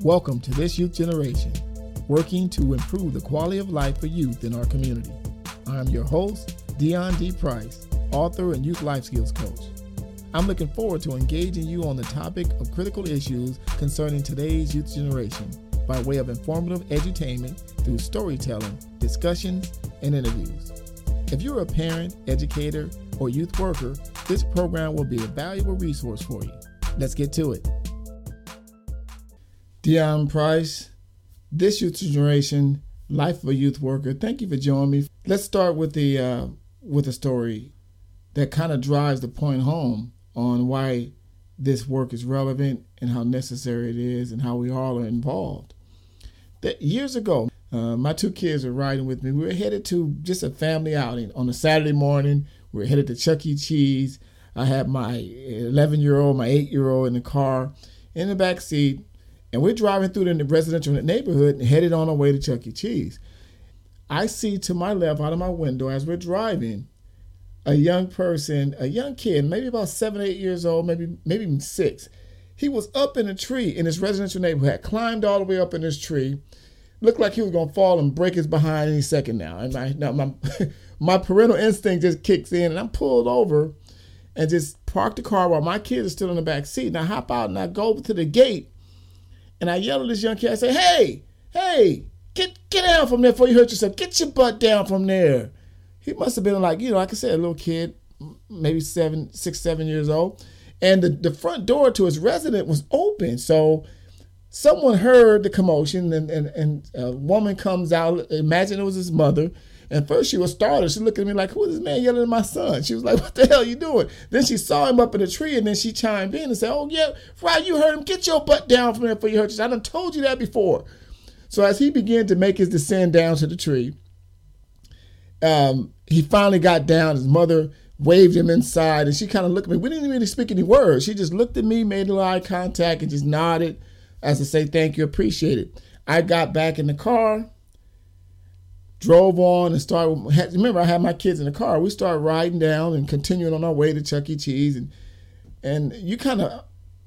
Welcome to this youth generation, working to improve the quality of life for youth in our community. I'm your host, Deon D. Price, author and youth life skills coach. I'm looking forward to engaging you on the topic of critical issues concerning today's youth generation by way of informative edutainment through storytelling, discussions, and interviews. If you're a parent, educator, or youth worker, this program will be a valuable resource for you. Let's get to it. Deon Price, this youth generation, life of a youth worker. Thank you for joining me. Let's start with the uh, with a story that kind of drives the point home on why this work is relevant and how necessary it is and how we all are involved. That years ago, uh, my two kids were riding with me. We were headed to just a family outing on a Saturday morning. We were headed to Chuck E. Cheese. I had my 11 year old, my 8 year old in the car in the back seat and we're driving through the residential neighborhood and headed on our way to Chuck E. Cheese. I see to my left out of my window as we're driving a young person, a young kid, maybe about seven, eight years old, maybe maybe even six. He was up in a tree in this residential neighborhood, climbed all the way up in this tree, looked like he was gonna fall and break his behind any second now. And my now my my parental instinct just kicks in, and I'm pulled over and just park the car while my kids are still in the back seat. And I hop out and I go to the gate and I yell at this young kid. I say, "Hey, hey, get get down from there before you hurt yourself. Get your butt down from there." He must have been like, you know, like I said, a little kid, maybe seven, six, seven years old, and the, the front door to his resident was open. So someone heard the commotion, and and, and a woman comes out. Imagine it was his mother and first she was startled. She looked at me like, who is this man yelling at my son? She was like, what the hell are you doing? Then she saw him up in the tree and then she chimed in and said, oh yeah, Fry, you heard him. Get your butt down from there before you hurt yourself. I done told you that before. So as he began to make his descent down to the tree, um, he finally got down. His mother waved him inside and she kind of looked at me. We didn't really speak any words. She just looked at me, made a little eye contact and just nodded as to say, thank you, appreciate it. I got back in the car drove on and started. Remember, I had my kids in the car. We started riding down and continuing on our way to Chuck E. Cheese, and and you kind of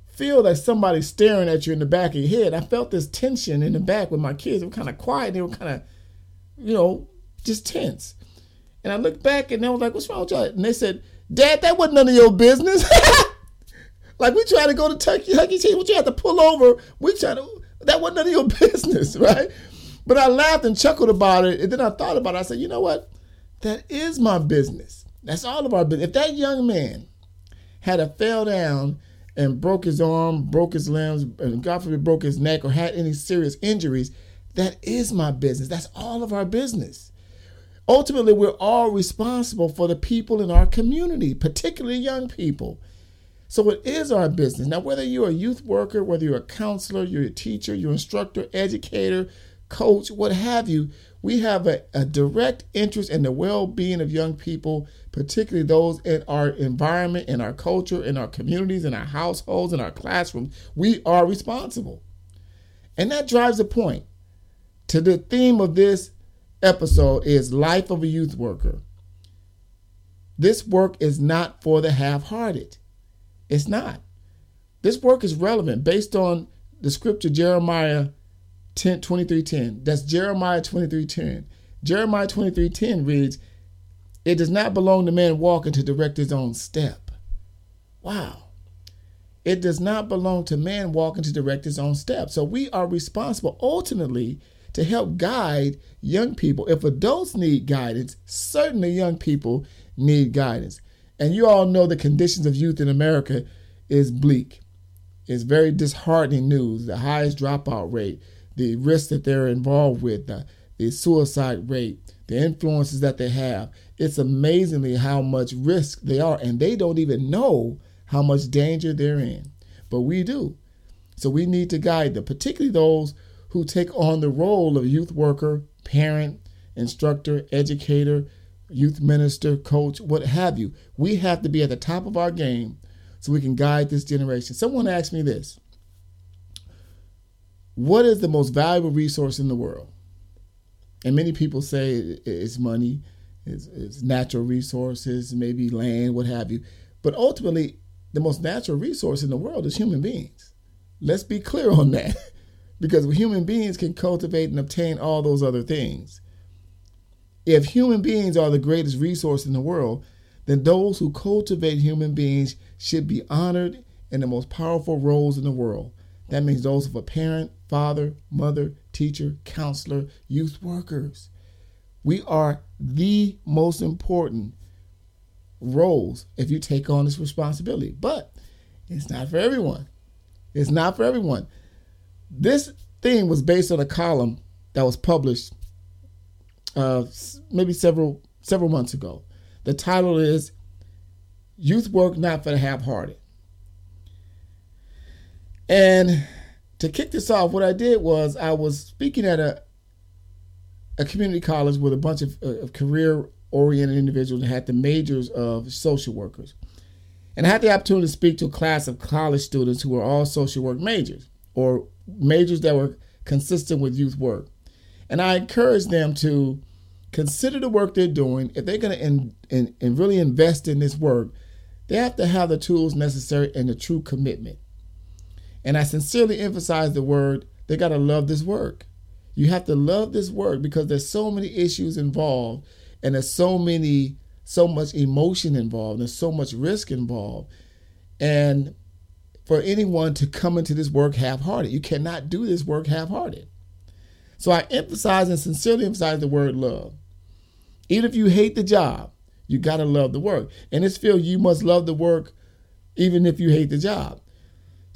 feel that somebody's staring at you in the back of your head. I felt this tension in the back with my kids. They were kind of quiet. They were kind of, you know, just tense. And I looked back and they were like, "What's wrong with y'all?" And they said, "Dad, that wasn't none of your business." like we tried to go to Chuck E. Cheese, but you had to pull over. We tried to. That wasn't none of your business, right? But I laughed and chuckled about it. And then I thought about it. I said, you know what? That is my business. That's all of our business. If that young man had a fell down and broke his arm, broke his limbs, and God forbid broke his neck or had any serious injuries, that is my business. That's all of our business. Ultimately, we're all responsible for the people in our community, particularly young people. So it is our business. Now, whether you're a youth worker, whether you're a counselor, you're a teacher, you're an instructor, educator, coach, what have you, we have a, a direct interest in the well being of young people, particularly those in our environment, in our culture, in our communities, in our households, in our classrooms. We are responsible. And that drives the point to the theme of this episode is life of a youth worker. This work is not for the half-hearted. It's not. This work is relevant based on the scripture Jeremiah 10, 23.10. That's Jeremiah 23.10. Jeremiah 23.10 reads, It does not belong to man walking to direct his own step. Wow. It does not belong to man walking to direct his own step. So we are responsible ultimately to help guide young people. If adults need guidance, certainly young people need guidance. And you all know the conditions of youth in America is bleak. It's very disheartening news, the highest dropout rate, the risks that they're involved with, the, the suicide rate, the influences that they have. It's amazingly how much risk they are, and they don't even know how much danger they're in. But we do. So we need to guide them, particularly those who take on the role of youth worker, parent, instructor, educator, youth minister, coach, what have you. We have to be at the top of our game so we can guide this generation. Someone asked me this what is the most valuable resource in the world? And many people say it's money, it's, it's natural resources, maybe land, what have you. But ultimately, the most natural resource in the world is human beings. Let's be clear on that. because human beings can cultivate and obtain all those other things. If human beings are the greatest resource in the world, then those who cultivate human beings should be honored in the most powerful roles in the world. That means those of a parent, father, mother, teacher, counselor, youth workers. We are the most important roles if you take on this responsibility. But it's not for everyone. It's not for everyone. This thing was based on a column that was published uh, maybe several several months ago. The title is "Youth Work Not for the Half-Hearted." And to kick this off, what I did was I was speaking at a a community college with a bunch of, uh, of career oriented individuals that had the majors of social workers. And I had the opportunity to speak to a class of college students who were all social work majors or majors that were consistent with youth work. And I encouraged them to consider the work they're doing. If they're going to really invest in this work, they have to have the tools necessary and the true commitment. And I sincerely emphasize the word, they got to love this work. You have to love this work because there's so many issues involved and there's so many so much emotion involved there's so much risk involved. And for anyone to come into this work half-hearted you cannot do this work half-hearted. So i emphasize and sincerely emphasize the word love. Even if you hate the job you got to love the work. In this field you must love the work even if you hate the job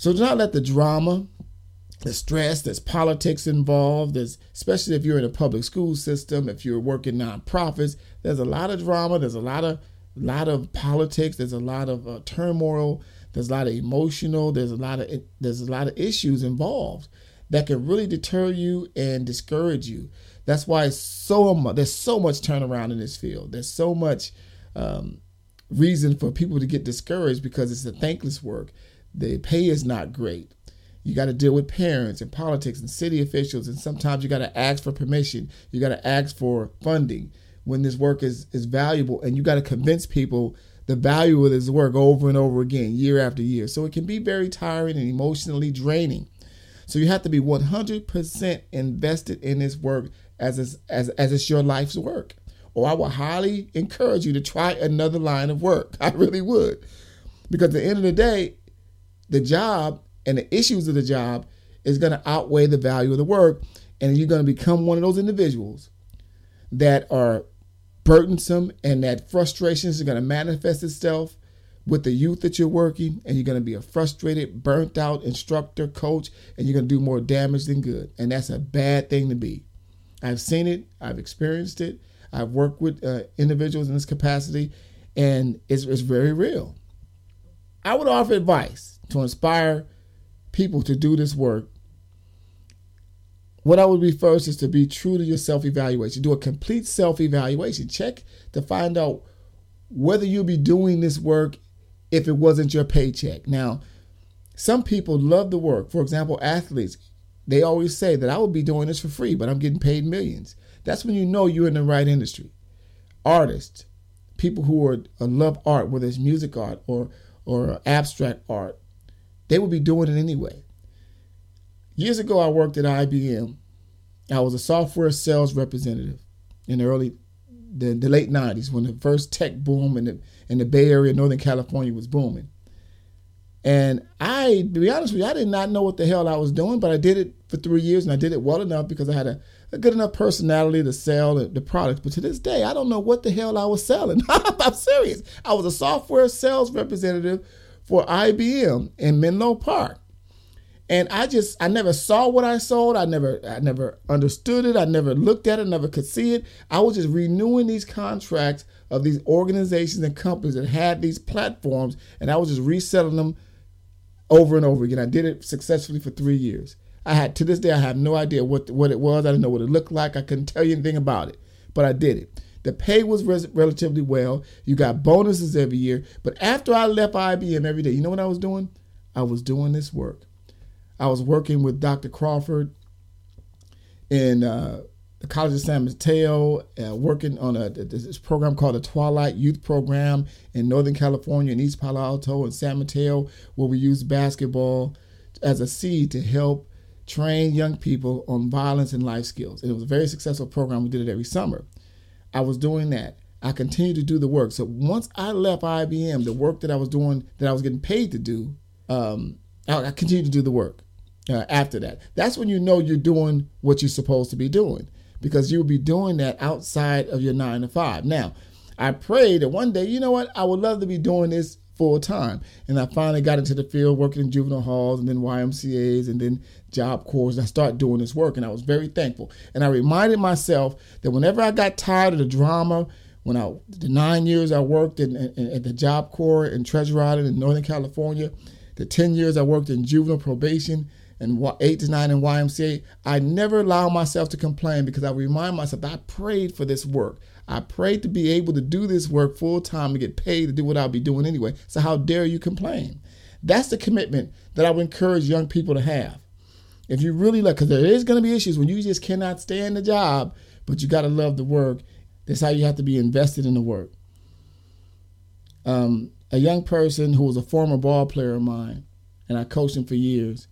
so do not let the drama the stress, there's politics involved, there's especially if you're in a public school system, if you're working nonprofits, there's a lot of drama, there's a lot of lot of politics, there's a lot of uh, turmoil, there's a lot of emotional, there's a lot of there's a lot of issues involved that can really deter you and discourage you. That's why so much, there's so much turnaround in this field. There's so much um, reason for people to get discouraged because it's a thankless work. The pay is not great you got to deal with parents and politics and city officials, and sometimes you got to ask for permission. You got to ask for funding when this work is is valuable, and you got to convince people the value of this work over and over again, year after year. So it can be very tiring and emotionally draining. So you have to be 100% invested in this work as it's, as as it's your life's work. Or I would highly encourage you to try another line of work. I really would, because at the end of the day, the job and the issues of the job is going to outweigh the value of the work. And you're going to become one of those individuals that are burdensome and that frustrations are going to manifest itself with the youth that you're working. And you're going to be a frustrated, burnt out instructor, coach, and you're going to do more damage than good. And that's a bad thing to be. I've seen it, I've experienced it, I've worked with uh, individuals in this capacity, and it's, it's very real. I would offer advice to inspire people to do this work, what I would be first is to be true to your self evaluation. Do a complete self evaluation. Check to find out whether you'll be doing this work if it wasn't your paycheck. Now, some people love the work. For example, athletes, they always say that I would be doing this for free, but I'm getting paid millions. That's when you know you're in the right industry. Artists, people who are uh, love art, whether it's music art or or abstract art, they would be doing it anyway. Years ago, I worked at IBM. I was a software sales representative in the early, the, the late 90s when the first tech boom in the, in the Bay Area, Northern California was booming. And I, to be honest with you, I did not know what the hell I was doing, but I did it for three years and I did it well enough because I had a, a good enough personality to sell the, the products. But to this day, I don't know what the hell I was selling. I'm serious. I was a software sales representative for IBM in Menlo Park. And I just I never saw what I sold. I never I never understood it. I never looked at it, never could see it. I was just renewing these contracts of these organizations and companies that had these platforms and I was just reselling them over and over again. I did it successfully for 3 years. I had to this day I have no idea what what it was. I didn't know what it looked like. I couldn't tell you anything about it. But I did it. The pay was res- relatively well. You got bonuses every year. But after I left IBM every day, you know what I was doing? I was doing this work. I was working with Dr. Crawford in uh, the College of San Mateo, uh, working on a this program called the Twilight Youth Program in Northern California, in East Palo Alto, and San Mateo, where we use basketball as a seed to help train young people on violence and life skills. And it was a very successful program. We did it every summer. I was doing that. I continued to do the work. So once I left IBM, the work that I was doing, that I was getting paid to do, um, I, I continued to do the work. Uh, after that, that's when you know you're doing what you're supposed to be doing because you'll be doing that outside of your nine to five. Now, I pray that one day, you know what, I would love to be doing this full time. And I finally got into the field working in juvenile halls and then YMCAs and then job corps. And I started doing this work and I was very thankful. And I reminded myself that whenever I got tired of the drama, when I the nine years I worked in, in, at the Job Corps in Treasure Island in Northern California, the 10 years I worked in juvenile probation, and eight to nine in YMCA, I never allow myself to complain because I remind myself I prayed for this work. I prayed to be able to do this work full time and get paid to do what I'll be doing anyway. So how dare you complain? That's the commitment that I would encourage young people to have. If you really look, because there is going to be issues when you just cannot stand the job, but you got to love the work. That's how you have to be invested in the work. Um, a young person who was a former ball player of mine, and I coached him for years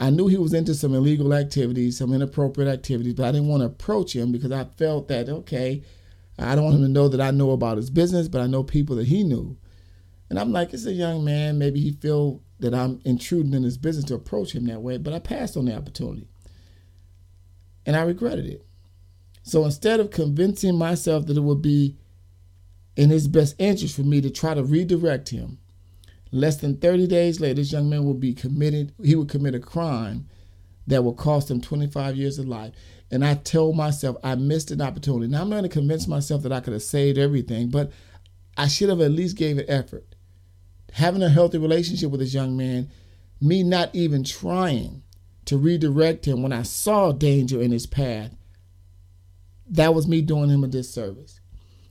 I knew he was into some illegal activities, some inappropriate activities, but I didn't want to approach him because I felt that, okay, I don't want him to know that I know about his business, but I know people that he knew. And I'm like, it's a young man. Maybe he feel that I'm intruding in his business to approach him that way, but I passed on the opportunity. And I regretted it. So instead of convincing myself that it would be in his best interest for me to try to redirect him, Less than 30 days later, this young man will be committed, he would commit a crime that will cost him 25 years of life. And I told myself I missed an opportunity. Now I'm going to convince myself that I could have saved everything, but I should have at least gave it effort. Having a healthy relationship with this young man, me not even trying to redirect him when I saw danger in his path, that was me doing him a disservice.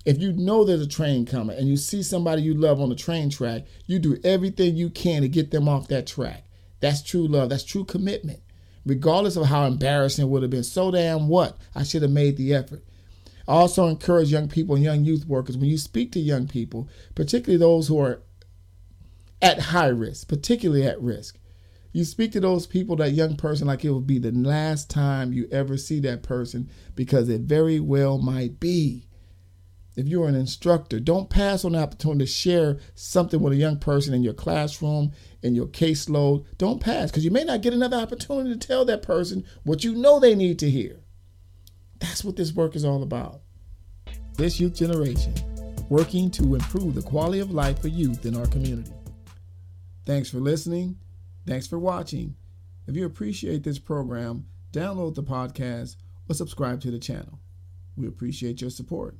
If you know there's a train coming and you see somebody you love on the train track, you do everything you can to get them off that track. That's true love. That's true commitment. Regardless of how embarrassing it would have been. So damn what? I should have made the effort. I also encourage young people and young youth workers when you speak to young people, particularly those who are at high risk, particularly at risk. You speak to those people, that young person, like it will be the last time you ever see that person because it very well might be if you're an instructor, don't pass on the opportunity to share something with a young person in your classroom, in your caseload. Don't pass because you may not get another opportunity to tell that person what you know they need to hear. That's what this work is all about. This youth generation, working to improve the quality of life for youth in our community. Thanks for listening. Thanks for watching. If you appreciate this program, download the podcast or subscribe to the channel. We appreciate your support.